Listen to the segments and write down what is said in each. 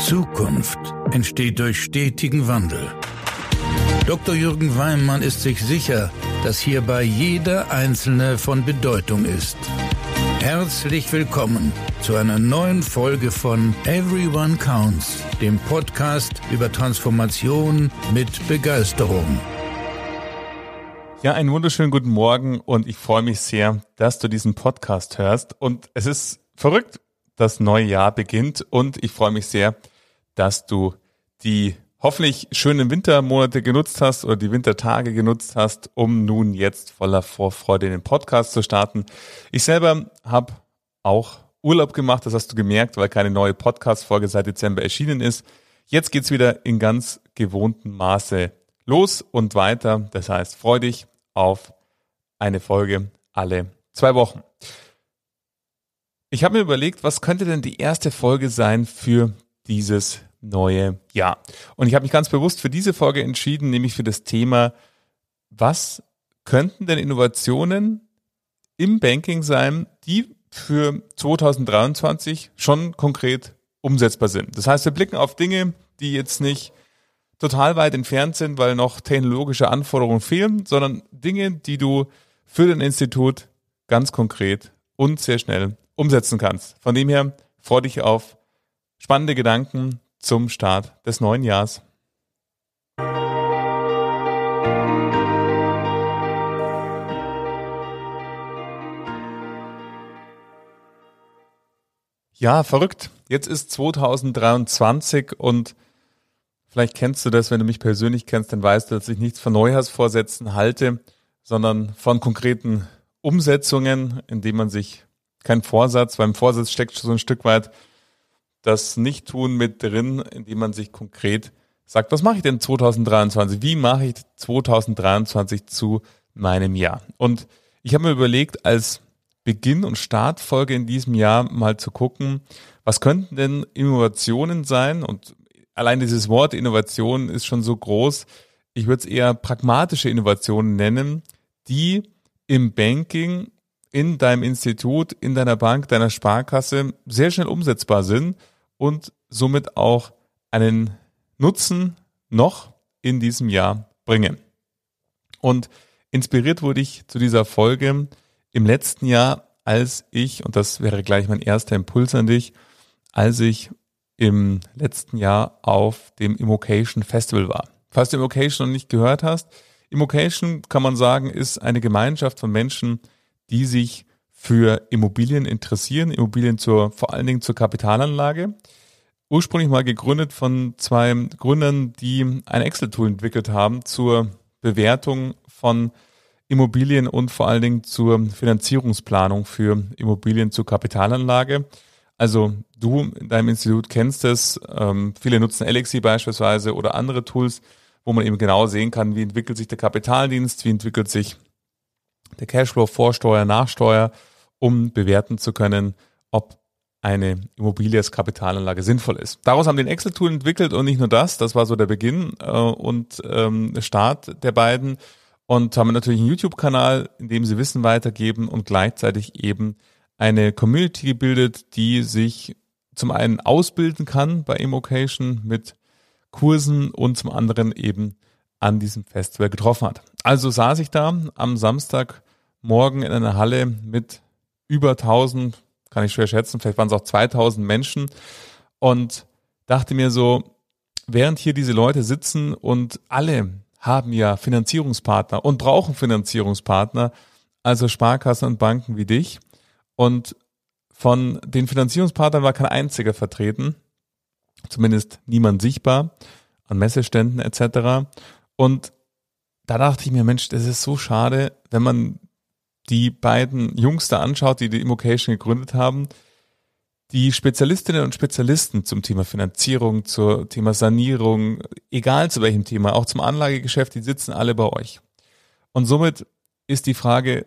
Zukunft entsteht durch stetigen Wandel. Dr. Jürgen Weimann ist sich sicher, dass hierbei jeder Einzelne von Bedeutung ist. Herzlich willkommen zu einer neuen Folge von Everyone Counts, dem Podcast über Transformation mit Begeisterung. Ja, einen wunderschönen guten Morgen und ich freue mich sehr, dass du diesen Podcast hörst. Und es ist verrückt, das neue Jahr beginnt und ich freue mich sehr, dass du die hoffentlich schönen Wintermonate genutzt hast oder die Wintertage genutzt hast, um nun jetzt voller Vorfreude in den Podcast zu starten. Ich selber habe auch Urlaub gemacht, das hast du gemerkt, weil keine neue Podcast-Folge seit Dezember erschienen ist. Jetzt geht's wieder in ganz gewohntem Maße los und weiter. Das heißt, freu dich auf eine Folge alle zwei Wochen. Ich habe mir überlegt, was könnte denn die erste Folge sein für dieses neue Jahr? Und ich habe mich ganz bewusst für diese Folge entschieden, nämlich für das Thema, was könnten denn Innovationen im Banking sein, die für 2023 schon konkret umsetzbar sind. Das heißt, wir blicken auf Dinge, die jetzt nicht total weit entfernt sind, weil noch technologische Anforderungen fehlen, sondern Dinge, die du für dein Institut ganz konkret und sehr schnell umsetzen kannst. Von dem her freue dich auf spannende Gedanken zum Start des neuen Jahres. Ja, verrückt. Jetzt ist 2023 und vielleicht kennst du das, wenn du mich persönlich kennst, dann weißt du, dass ich nichts von Neujahrsvorsätzen halte, sondern von konkreten Umsetzungen, indem man sich kein Vorsatz. Beim Vorsatz steckt so ein Stück weit das Nicht-Tun mit drin, indem man sich konkret sagt, was mache ich denn 2023? Wie mache ich 2023 zu meinem Jahr? Und ich habe mir überlegt, als Beginn und Startfolge in diesem Jahr mal zu gucken, was könnten denn Innovationen sein? Und allein dieses Wort Innovation ist schon so groß. Ich würde es eher pragmatische Innovationen nennen, die im Banking in deinem Institut, in deiner Bank, deiner Sparkasse sehr schnell umsetzbar sind und somit auch einen Nutzen noch in diesem Jahr bringen. Und inspiriert wurde ich zu dieser Folge im letzten Jahr, als ich, und das wäre gleich mein erster Impuls an dich, als ich im letzten Jahr auf dem Immocation Festival war. Falls du Immocation noch nicht gehört hast, Immocation kann man sagen, ist eine Gemeinschaft von Menschen, die sich für Immobilien interessieren, Immobilien zur, vor allen Dingen zur Kapitalanlage. Ursprünglich mal gegründet von zwei Gründern, die ein Excel-Tool entwickelt haben zur Bewertung von Immobilien und vor allen Dingen zur Finanzierungsplanung für Immobilien zur Kapitalanlage. Also du in deinem Institut kennst es, ähm, viele nutzen Alexi beispielsweise oder andere Tools, wo man eben genau sehen kann, wie entwickelt sich der Kapitaldienst, wie entwickelt sich der Cashflow vor Steuer, nach Steuer, um bewerten zu können, ob eine Immobilie als Kapitalanlage sinnvoll ist. Daraus haben wir ein Excel-Tool entwickelt und nicht nur das, das war so der Beginn äh, und ähm, Start der beiden und haben natürlich einen YouTube-Kanal, in dem sie Wissen weitergeben und gleichzeitig eben eine Community gebildet, die sich zum einen ausbilden kann bei Immocation mit Kursen und zum anderen eben an diesem Festival getroffen hat. Also saß ich da am Samstagmorgen in einer Halle mit über 1000, kann ich schwer schätzen, vielleicht waren es auch 2000 Menschen und dachte mir so, während hier diese Leute sitzen und alle haben ja Finanzierungspartner und brauchen Finanzierungspartner, also Sparkassen und Banken wie dich und von den Finanzierungspartnern war kein einziger vertreten, zumindest niemand sichtbar an Messeständen etc. Und da dachte ich mir, Mensch, das ist so schade, wenn man die beiden Jungs da anschaut, die die Immocation gegründet haben, die Spezialistinnen und Spezialisten zum Thema Finanzierung, zum Thema Sanierung, egal zu welchem Thema, auch zum Anlagegeschäft, die sitzen alle bei euch. Und somit ist die Frage,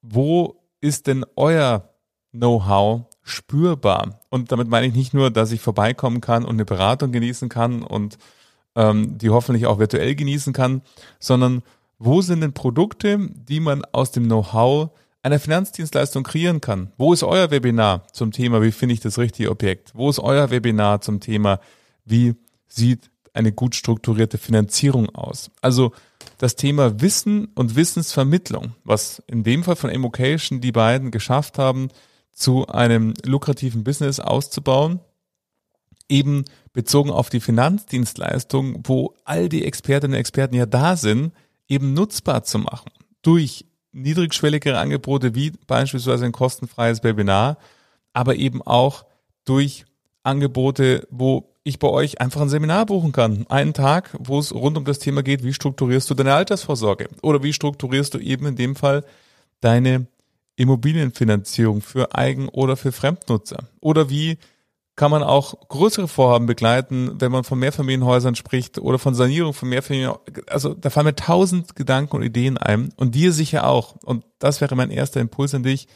wo ist denn euer Know-how spürbar? Und damit meine ich nicht nur, dass ich vorbeikommen kann und eine Beratung genießen kann und ähm, die hoffentlich auch virtuell genießen kann, sondern wo sind denn Produkte, die man aus dem Know-how einer Finanzdienstleistung kreieren kann? Wo ist euer Webinar zum Thema, wie finde ich das richtige Objekt? Wo ist euer Webinar zum Thema, wie sieht eine gut strukturierte Finanzierung aus. Also das Thema Wissen und Wissensvermittlung, was in dem Fall von Emocation die beiden geschafft haben, zu einem lukrativen Business auszubauen, eben bezogen auf die Finanzdienstleistung, wo all die Expertinnen und Experten ja da sind, eben nutzbar zu machen. Durch niedrigschwelligere Angebote wie beispielsweise ein kostenfreies Webinar, aber eben auch durch Angebote, wo ich bei euch einfach ein Seminar buchen kann. Einen Tag, wo es rund um das Thema geht, wie strukturierst du deine Altersvorsorge? Oder wie strukturierst du eben in dem Fall deine Immobilienfinanzierung für Eigen- oder für Fremdnutzer? Oder wie kann man auch größere Vorhaben begleiten, wenn man von Mehrfamilienhäusern spricht oder von Sanierung von Mehrfamilienhäusern. Also da fallen mir tausend Gedanken und Ideen ein und dir sicher auch. Und das wäre mein erster Impuls an dich.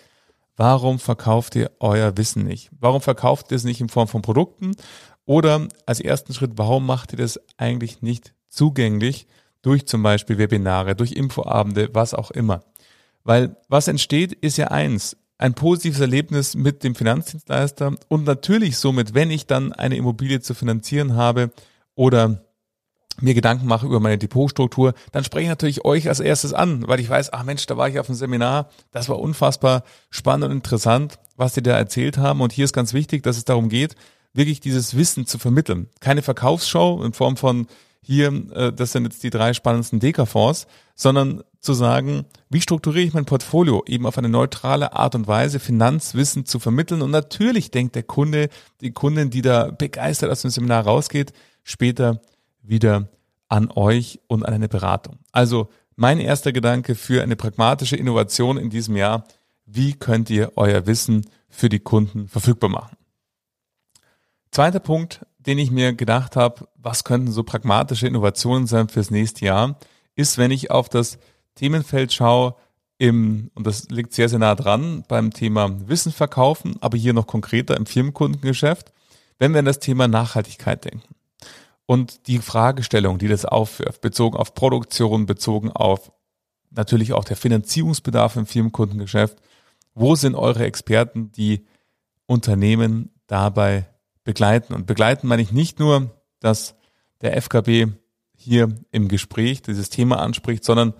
Warum verkauft ihr euer Wissen nicht? Warum verkauft ihr es nicht in Form von Produkten? Oder als ersten Schritt, warum macht ihr das eigentlich nicht zugänglich durch zum Beispiel Webinare, durch Infoabende, was auch immer? Weil was entsteht, ist ja eins, ein positives Erlebnis mit dem Finanzdienstleister und natürlich somit, wenn ich dann eine Immobilie zu finanzieren habe oder mir Gedanken mache über meine Depotstruktur, dann spreche ich natürlich euch als erstes an, weil ich weiß, ach Mensch, da war ich auf einem Seminar, das war unfassbar spannend und interessant, was die da erzählt haben. Und hier ist ganz wichtig, dass es darum geht, wirklich dieses Wissen zu vermitteln. Keine Verkaufsshow in Form von hier, äh, das sind jetzt die drei spannendsten Deka-Fonds, sondern zu sagen, wie strukturiere ich mein Portfolio eben auf eine neutrale Art und Weise, Finanzwissen zu vermitteln. Und natürlich denkt der Kunde, die Kundin, die da begeistert aus dem Seminar rausgeht, später wieder an euch und an eine Beratung. Also mein erster Gedanke für eine pragmatische Innovation in diesem Jahr, wie könnt ihr euer Wissen für die Kunden verfügbar machen? Zweiter Punkt, den ich mir gedacht habe, was könnten so pragmatische Innovationen sein fürs nächste Jahr, ist, wenn ich auf das Themenfeld schaue, im, und das liegt sehr, sehr nah dran, beim Thema Wissen verkaufen, aber hier noch konkreter im Firmenkundengeschäft, wenn wir an das Thema Nachhaltigkeit denken. Und die Fragestellung, die das aufwirft, bezogen auf Produktion, bezogen auf natürlich auch der Finanzierungsbedarf im Firmenkundengeschäft, wo sind eure Experten, die Unternehmen dabei begleiten. Und begleiten meine ich nicht nur, dass der FKB hier im Gespräch dieses Thema anspricht, sondern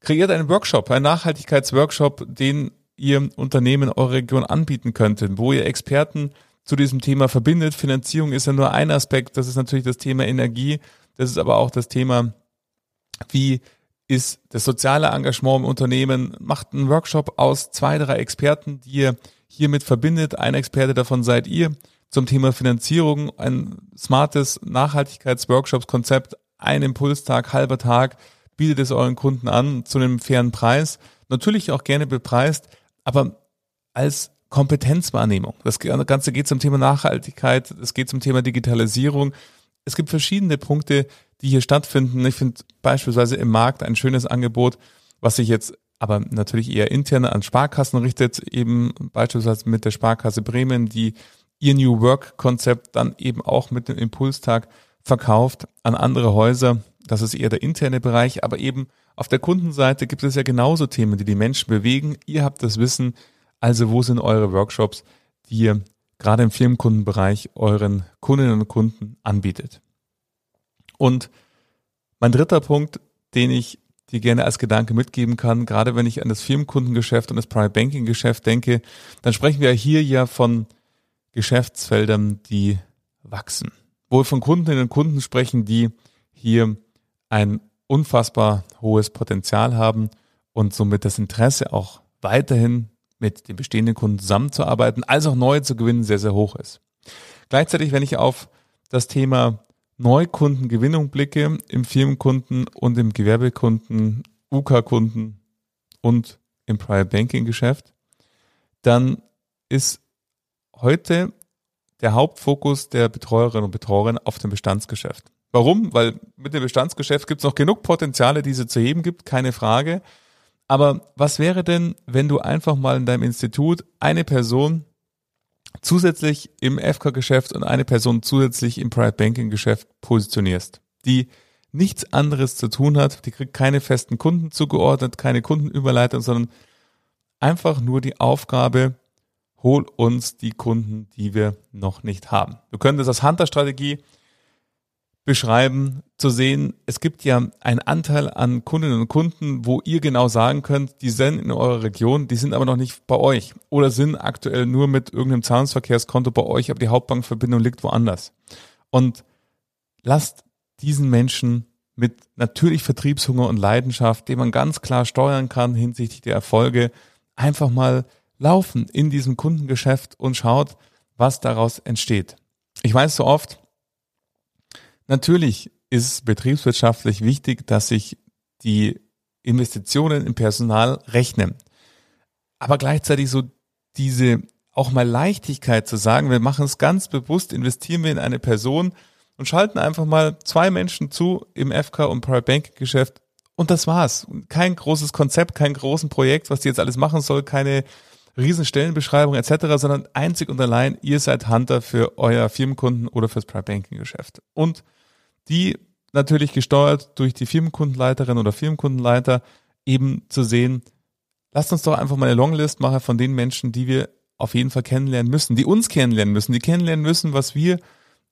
kreiert einen Workshop, einen Nachhaltigkeitsworkshop, den ihr Unternehmen eure Region anbieten könntet, wo ihr Experten zu diesem Thema verbindet. Finanzierung ist ja nur ein Aspekt, das ist natürlich das Thema Energie, das ist aber auch das Thema, wie ist das soziale Engagement im Unternehmen, macht einen Workshop aus zwei, drei Experten, die ihr hiermit verbindet. Ein Experte davon seid ihr zum Thema Finanzierung, ein smartes Nachhaltigkeitsworkshops-Konzept, ein Impulstag, halber Tag, bietet es euren Kunden an zu einem fairen Preis. Natürlich auch gerne bepreist, aber als Kompetenzwahrnehmung. Das Ganze geht zum Thema Nachhaltigkeit, es geht zum Thema Digitalisierung. Es gibt verschiedene Punkte, die hier stattfinden. Ich finde beispielsweise im Markt ein schönes Angebot, was sich jetzt aber natürlich eher intern an Sparkassen richtet, eben beispielsweise mit der Sparkasse Bremen, die ihr New Work Konzept dann eben auch mit dem Impulstag verkauft an andere Häuser. Das ist eher der interne Bereich, aber eben auf der Kundenseite gibt es ja genauso Themen, die die Menschen bewegen. Ihr habt das Wissen, also wo sind eure Workshops, die ihr gerade im Firmenkundenbereich euren Kundinnen und Kunden anbietet. Und mein dritter Punkt, den ich dir gerne als Gedanke mitgeben kann, gerade wenn ich an das Firmenkundengeschäft und das Private Banking Geschäft denke, dann sprechen wir hier ja von Geschäftsfeldern, die wachsen. Wo wir von Kundinnen und Kunden sprechen, die hier ein unfassbar hohes Potenzial haben und somit das Interesse auch weiterhin mit den bestehenden Kunden zusammenzuarbeiten, als auch neue zu gewinnen, sehr, sehr hoch ist. Gleichzeitig, wenn ich auf das Thema Neukundengewinnung blicke, im Firmenkunden und im Gewerbekunden, UK-Kunden und im Private Banking Geschäft, dann ist heute der Hauptfokus der Betreuerinnen und Betreuer auf dem Bestandsgeschäft. Warum? Weil mit dem Bestandsgeschäft gibt es noch genug Potenziale, die es zu heben gibt, keine Frage. Aber was wäre denn, wenn du einfach mal in deinem Institut eine Person zusätzlich im FK-Geschäft und eine Person zusätzlich im Private Banking-Geschäft positionierst, die nichts anderes zu tun hat, die kriegt keine festen Kunden zugeordnet, keine Kundenüberleitung, sondern einfach nur die Aufgabe, hol uns die Kunden, die wir noch nicht haben. Wir können das als Hunter-Strategie beschreiben, zu sehen, es gibt ja einen Anteil an Kundinnen und Kunden, wo ihr genau sagen könnt, die sind in eurer Region, die sind aber noch nicht bei euch oder sind aktuell nur mit irgendeinem Zahlungsverkehrskonto bei euch, aber die Hauptbankverbindung liegt woanders. Und lasst diesen Menschen mit natürlich Vertriebshunger und Leidenschaft, den man ganz klar steuern kann hinsichtlich der Erfolge, einfach mal laufen in diesem Kundengeschäft und schaut, was daraus entsteht. Ich weiß so oft, Natürlich ist betriebswirtschaftlich wichtig, dass sich die Investitionen im Personal rechnen. Aber gleichzeitig so diese auch mal Leichtigkeit zu sagen, wir machen es ganz bewusst, investieren wir in eine Person und schalten einfach mal zwei Menschen zu im FK und Private Banking Geschäft und das war's. Kein großes Konzept, kein großes Projekt, was die jetzt alles machen soll, keine riesen Stellenbeschreibung etc., sondern einzig und allein, ihr seid Hunter für euer Firmenkunden oder fürs Private Banking Geschäft. Und die natürlich gesteuert durch die Firmenkundenleiterin oder Firmenkundenleiter eben zu sehen, lasst uns doch einfach mal eine Longlist machen von den Menschen, die wir auf jeden Fall kennenlernen müssen, die uns kennenlernen müssen, die kennenlernen müssen, was wir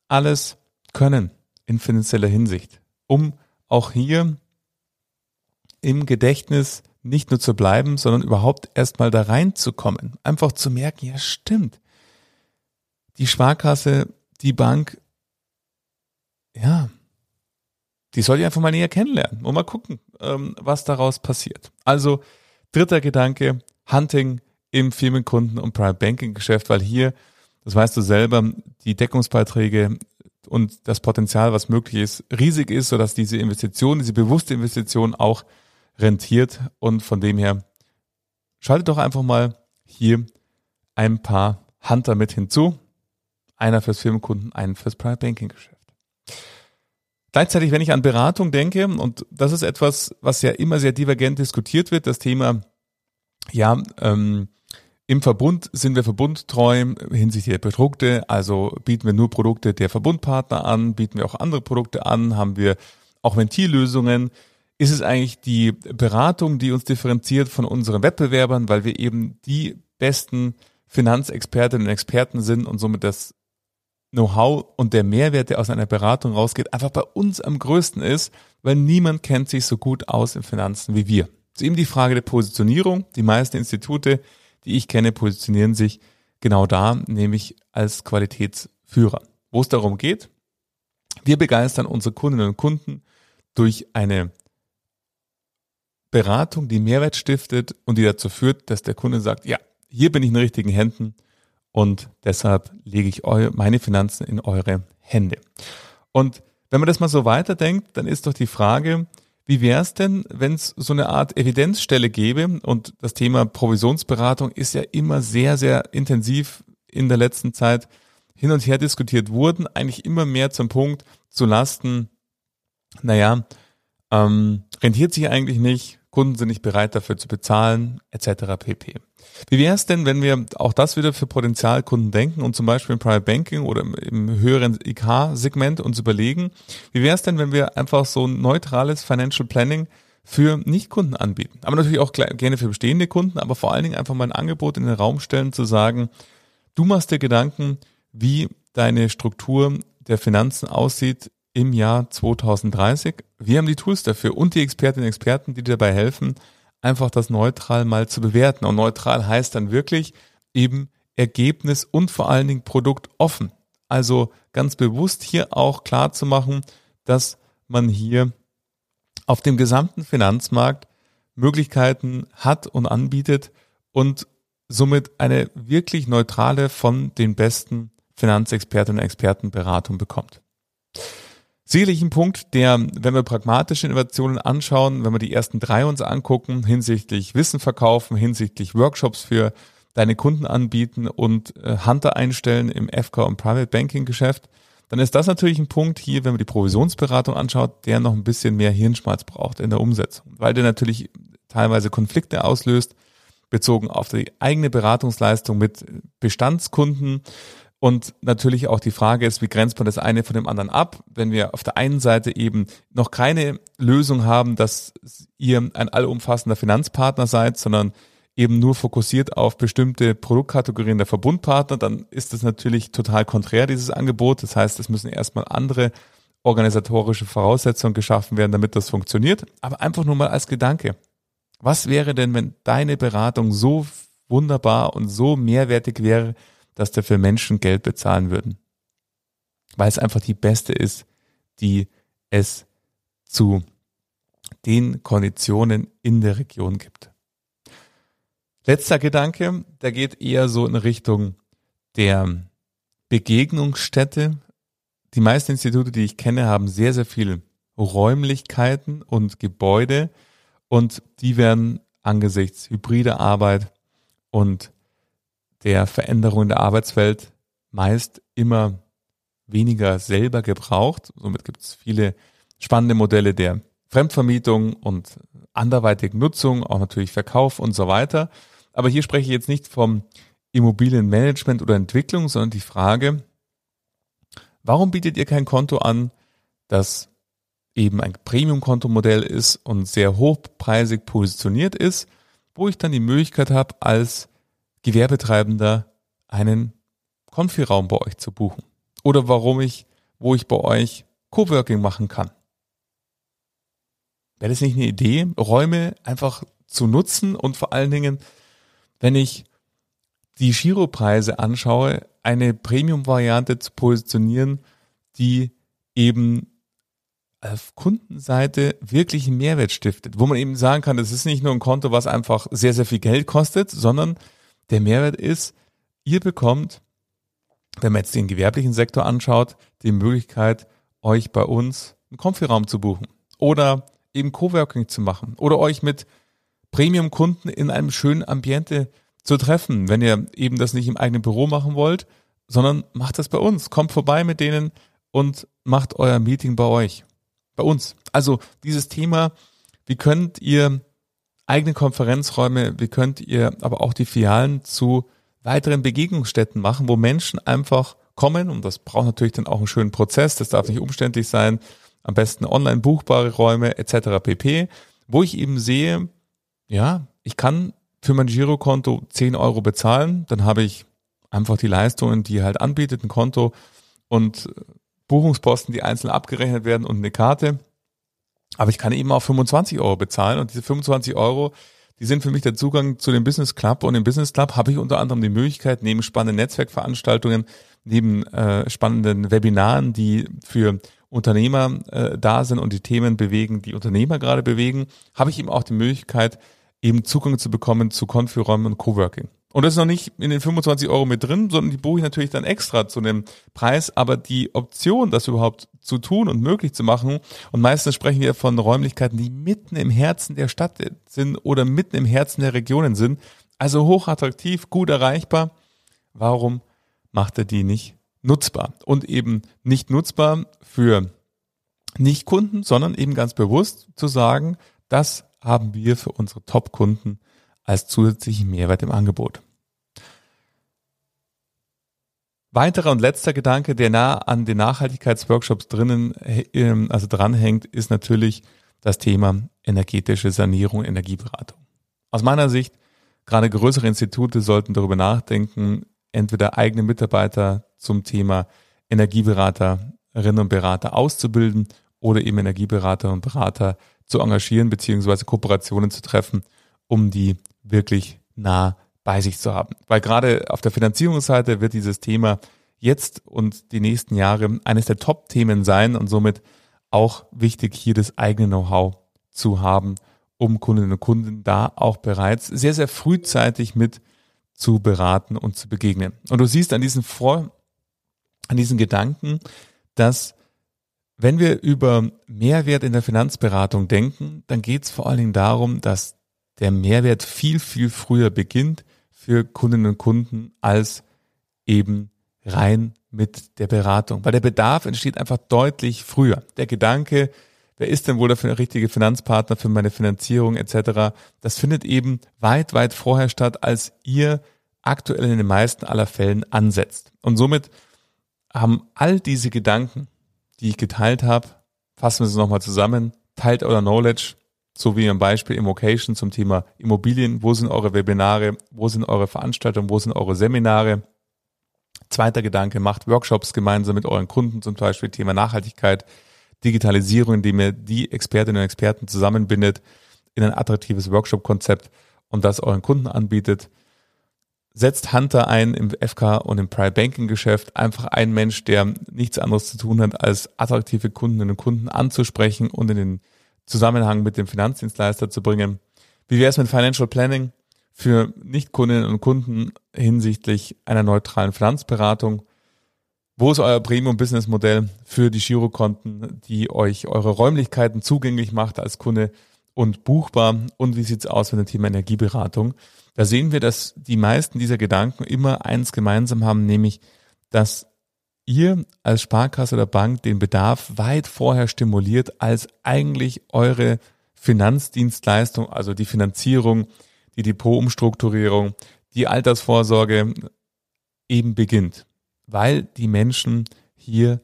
alles können in finanzieller Hinsicht, um auch hier im Gedächtnis nicht nur zu bleiben, sondern überhaupt erstmal da reinzukommen. Einfach zu merken, ja stimmt. Die Sparkasse, die Bank, ja, die soll ich einfach mal näher kennenlernen und mal gucken, ähm, was daraus passiert. Also dritter Gedanke, Hunting im Firmenkunden- und Private Banking Geschäft, weil hier, das weißt du selber, die Deckungsbeiträge und das Potenzial, was möglich ist, riesig ist, sodass diese Investition, diese bewusste Investition auch rentiert und von dem her schaltet doch einfach mal hier ein paar Hunter mit hinzu. Einer fürs Firmenkunden, einen fürs Private Banking Geschäft. Gleichzeitig, wenn ich an Beratung denke, und das ist etwas, was ja immer sehr divergent diskutiert wird, das Thema, ja, ähm, im Verbund sind wir verbundtreu hinsichtlich der Produkte, also bieten wir nur Produkte der Verbundpartner an, bieten wir auch andere Produkte an, haben wir auch Ventillösungen. Ist es eigentlich die Beratung, die uns differenziert von unseren Wettbewerbern, weil wir eben die besten Finanzexpertinnen und Experten sind und somit das Know-how und der Mehrwert, der aus einer Beratung rausgeht, einfach bei uns am größten ist, weil niemand kennt sich so gut aus in Finanzen wie wir. Es ist eben die Frage der Positionierung. Die meisten Institute, die ich kenne, positionieren sich genau da, nämlich als Qualitätsführer. Wo es darum geht, wir begeistern unsere Kundinnen und Kunden durch eine Beratung, die Mehrwert stiftet und die dazu führt, dass der Kunde sagt, ja, hier bin ich in richtigen Händen und deshalb lege ich meine Finanzen in eure Hände. Und wenn man das mal so weiterdenkt, dann ist doch die Frage, wie wäre es denn, wenn es so eine Art Evidenzstelle gäbe? Und das Thema Provisionsberatung ist ja immer sehr, sehr intensiv in der letzten Zeit hin und her diskutiert wurden, eigentlich immer mehr zum Punkt zu Lasten, naja, ähm, rentiert sich eigentlich nicht, Kunden sind nicht bereit dafür zu bezahlen, etc. pp. Wie wäre es denn, wenn wir auch das wieder für Potenzialkunden denken und zum Beispiel im Private Banking oder im, höheren IK-Segment uns überlegen, wie wäre es denn, wenn wir einfach so ein neutrales Financial Planning für Nichtkunden anbieten. Aber natürlich auch gerne für bestehende Kunden, aber vor allen Dingen einfach mal ein Angebot in den Raum stellen, zu sagen, du machst dir Gedanken, wie deine Struktur der Finanzen aussieht im Jahr 2030. Wir haben die Tools dafür und die Expertinnen und Experten, die dir dabei helfen, einfach das neutral mal zu bewerten. Und neutral heißt dann wirklich eben Ergebnis und vor allen Dingen Produkt offen. Also ganz bewusst hier auch klar zu machen, dass man hier auf dem gesamten Finanzmarkt Möglichkeiten hat und anbietet und somit eine wirklich neutrale von den besten Finanzexpertinnen und Experten Beratung bekommt. Sicherlich ein Punkt, der, wenn wir pragmatische Innovationen anschauen, wenn wir die ersten drei uns angucken, hinsichtlich Wissen verkaufen, hinsichtlich Workshops für deine Kunden anbieten und äh, Hunter einstellen im FK und Private Banking Geschäft, dann ist das natürlich ein Punkt hier, wenn man die Provisionsberatung anschaut, der noch ein bisschen mehr Hirnschmalz braucht in der Umsetzung, weil der natürlich teilweise Konflikte auslöst, bezogen auf die eigene Beratungsleistung mit Bestandskunden, und natürlich auch die Frage ist, wie grenzt man das eine von dem anderen ab? Wenn wir auf der einen Seite eben noch keine Lösung haben, dass ihr ein allumfassender Finanzpartner seid, sondern eben nur fokussiert auf bestimmte Produktkategorien der Verbundpartner, dann ist das natürlich total konträr, dieses Angebot. Das heißt, es müssen erstmal andere organisatorische Voraussetzungen geschaffen werden, damit das funktioniert. Aber einfach nur mal als Gedanke. Was wäre denn, wenn deine Beratung so wunderbar und so mehrwertig wäre, dass dafür Menschen Geld bezahlen würden? Weil es einfach die beste ist, die es zu den Konditionen in der Region gibt. Letzter Gedanke, der geht eher so in Richtung der Begegnungsstätte. Die meisten Institute, die ich kenne, haben sehr, sehr viele Räumlichkeiten und Gebäude und die werden angesichts hybrider Arbeit und der Veränderung der Arbeitswelt meist immer weniger selber gebraucht. Somit gibt es viele spannende Modelle der Fremdvermietung und anderweitigen Nutzung, auch natürlich Verkauf und so weiter. Aber hier spreche ich jetzt nicht vom Immobilienmanagement oder Entwicklung, sondern die Frage, warum bietet ihr kein Konto an, das eben ein Premium-Kontomodell ist und sehr hochpreisig positioniert ist, wo ich dann die Möglichkeit habe, als Gewerbetreibender einen Konfiraum bei euch zu buchen. Oder warum ich, wo ich bei euch Coworking machen kann. Wäre das nicht eine Idee, Räume einfach zu nutzen und vor allen Dingen, wenn ich die Giropreise anschaue, eine Premium-Variante zu positionieren, die eben auf Kundenseite wirklich einen Mehrwert stiftet, wo man eben sagen kann, das ist nicht nur ein Konto, was einfach sehr, sehr viel Geld kostet, sondern der Mehrwert ist, ihr bekommt, wenn man jetzt den gewerblichen Sektor anschaut, die Möglichkeit, euch bei uns einen Konfiraum zu buchen oder eben Coworking zu machen oder euch mit Premium-Kunden in einem schönen Ambiente zu treffen, wenn ihr eben das nicht im eigenen Büro machen wollt, sondern macht das bei uns. Kommt vorbei mit denen und macht euer Meeting bei euch. Bei uns. Also dieses Thema, wie könnt ihr eigene Konferenzräume, wie könnt ihr aber auch die Filialen zu weiteren Begegnungsstätten machen, wo Menschen einfach kommen? Und das braucht natürlich dann auch einen schönen Prozess, das darf nicht umständlich sein, am besten online buchbare Räume etc. pp, wo ich eben sehe, ja, ich kann für mein Girokonto 10 Euro bezahlen, dann habe ich einfach die Leistungen, die halt anbietet, ein Konto und Buchungsposten, die einzeln abgerechnet werden und eine Karte. Aber ich kann eben auch 25 Euro bezahlen und diese 25 Euro, die sind für mich der Zugang zu dem Business Club und im Business Club habe ich unter anderem die Möglichkeit, neben spannenden Netzwerkveranstaltungen, neben äh, spannenden Webinaren, die für Unternehmer äh, da sind und die Themen bewegen, die Unternehmer gerade bewegen, habe ich eben auch die Möglichkeit, eben Zugang zu bekommen zu Konfiräumen und Coworking. Und das ist noch nicht in den 25 Euro mit drin, sondern die buche ich natürlich dann extra zu dem Preis. Aber die Option, das überhaupt zu tun und möglich zu machen, und meistens sprechen wir von Räumlichkeiten, die mitten im Herzen der Stadt sind oder mitten im Herzen der Regionen sind, also hochattraktiv, gut erreichbar. Warum macht er die nicht nutzbar? Und eben nicht nutzbar für Nicht-Kunden, sondern eben ganz bewusst zu sagen, das haben wir für unsere Top-Kunden als zusätzlichen Mehrwert im Angebot. Weiterer und letzter Gedanke, der nah an den Nachhaltigkeitsworkshops drinnen, ähm, also dranhängt, ist natürlich das Thema energetische Sanierung, Energieberatung. Aus meiner Sicht, gerade größere Institute sollten darüber nachdenken, entweder eigene Mitarbeiter zum Thema Energieberaterinnen und Berater auszubilden oder eben Energieberater und Berater zu engagieren beziehungsweise Kooperationen zu treffen, um die wirklich nah bei sich zu haben. Weil gerade auf der Finanzierungsseite wird dieses Thema jetzt und die nächsten Jahre eines der Top-Themen sein und somit auch wichtig, hier das eigene Know-how zu haben, um Kundinnen und Kunden da auch bereits sehr, sehr frühzeitig mit zu beraten und zu begegnen. Und du siehst an diesen Vor, an diesen Gedanken, dass wenn wir über Mehrwert in der Finanzberatung denken, dann geht es vor allen Dingen darum, dass der Mehrwert viel, viel früher beginnt für Kundinnen und Kunden als eben rein mit der Beratung. Weil der Bedarf entsteht einfach deutlich früher. Der Gedanke, wer ist denn wohl der richtige Finanzpartner für meine Finanzierung etc., das findet eben weit, weit vorher statt, als ihr aktuell in den meisten aller Fällen ansetzt. Und somit haben all diese Gedanken, die ich geteilt habe, fassen wir sie nochmal zusammen, teilt euer Knowledge, so wie im Beispiel Immocation zum Thema Immobilien. Wo sind eure Webinare? Wo sind eure Veranstaltungen? Wo sind eure Seminare? Zweiter Gedanke, macht Workshops gemeinsam mit euren Kunden, zum Beispiel Thema Nachhaltigkeit. Digitalisierung, indem ihr die Expertinnen und Experten zusammenbindet in ein attraktives Workshop-Konzept und das euren Kunden anbietet. Setzt Hunter ein im FK und im Private Banking Geschäft. Einfach ein Mensch, der nichts anderes zu tun hat, als attraktive Kundinnen und Kunden anzusprechen und in den Zusammenhang mit dem Finanzdienstleister zu bringen. Wie wäre es mit Financial Planning für Nichtkundinnen und Kunden hinsichtlich einer neutralen Finanzberatung? Wo ist euer Premium-Business-Modell für die Girokonten, die euch eure Räumlichkeiten zugänglich macht als Kunde und buchbar? Und wie sieht's aus mit dem Thema Energieberatung? Da sehen wir, dass die meisten dieser Gedanken immer eins gemeinsam haben, nämlich, dass ihr als Sparkasse oder Bank den Bedarf weit vorher stimuliert, als eigentlich eure Finanzdienstleistung, also die Finanzierung, die Depotumstrukturierung, die Altersvorsorge eben beginnt, weil die Menschen hier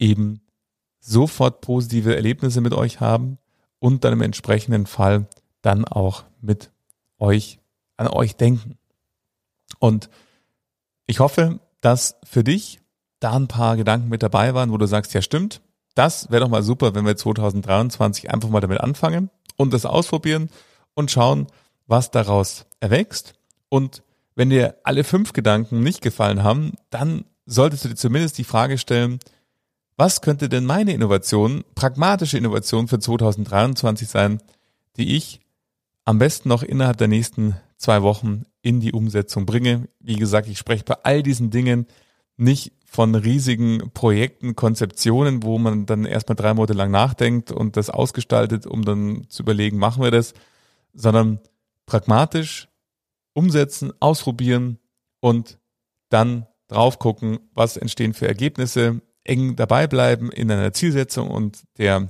eben sofort positive Erlebnisse mit euch haben und dann im entsprechenden Fall dann auch mit euch, an euch denken. Und ich hoffe, dass für dich da ein paar Gedanken mit dabei waren, wo du sagst, ja stimmt, das wäre doch mal super, wenn wir 2023 einfach mal damit anfangen und das ausprobieren und schauen, was daraus erwächst. Und wenn dir alle fünf Gedanken nicht gefallen haben, dann solltest du dir zumindest die Frage stellen, was könnte denn meine Innovation, pragmatische Innovation für 2023 sein, die ich am besten noch innerhalb der nächsten zwei Wochen in die Umsetzung bringe. Wie gesagt, ich spreche bei all diesen Dingen nicht von riesigen Projekten, Konzeptionen, wo man dann erstmal drei Monate lang nachdenkt und das ausgestaltet, um dann zu überlegen, machen wir das, sondern pragmatisch umsetzen, ausprobieren und dann drauf gucken, was entstehen für Ergebnisse, eng dabei bleiben in einer Zielsetzung und der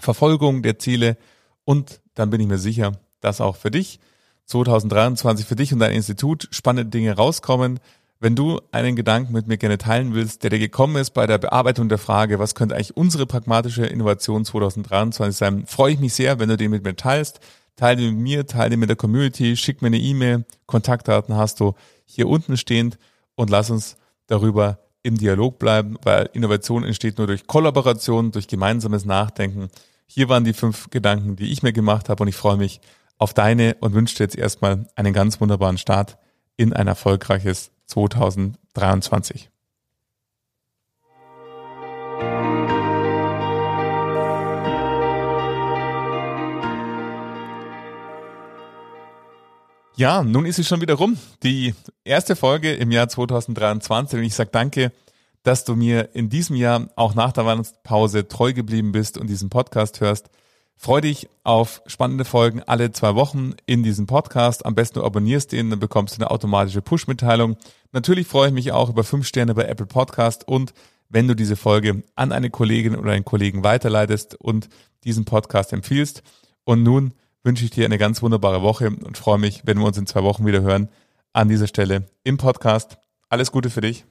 Verfolgung der Ziele. Und dann bin ich mir sicher, dass auch für dich 2023 für dich und dein Institut spannende Dinge rauskommen, wenn du einen Gedanken mit mir gerne teilen willst, der dir gekommen ist bei der Bearbeitung der Frage, was könnte eigentlich unsere pragmatische Innovation 2023 sein, freue ich mich sehr, wenn du den mit mir teilst. Teile mit mir, teile mit der Community, schick mir eine E-Mail, Kontaktdaten hast du hier unten stehend und lass uns darüber im Dialog bleiben, weil Innovation entsteht nur durch Kollaboration, durch gemeinsames Nachdenken. Hier waren die fünf Gedanken, die ich mir gemacht habe und ich freue mich auf deine und wünsche dir jetzt erstmal einen ganz wunderbaren Start in ein erfolgreiches 2023. Ja, nun ist es schon wieder rum. Die erste Folge im Jahr 2023 und ich sage danke, dass du mir in diesem Jahr auch nach der Weihnachtspause treu geblieben bist und diesen Podcast hörst. Freu dich auf spannende Folgen alle zwei Wochen in diesem Podcast. Am besten du abonnierst den, dann bekommst du eine automatische Push-Mitteilung. Natürlich freue ich mich auch über fünf Sterne bei Apple Podcast und wenn du diese Folge an eine Kollegin oder einen Kollegen weiterleitest und diesen Podcast empfiehlst. Und nun wünsche ich dir eine ganz wunderbare Woche und freue mich, wenn wir uns in zwei Wochen wieder hören an dieser Stelle im Podcast. Alles Gute für dich.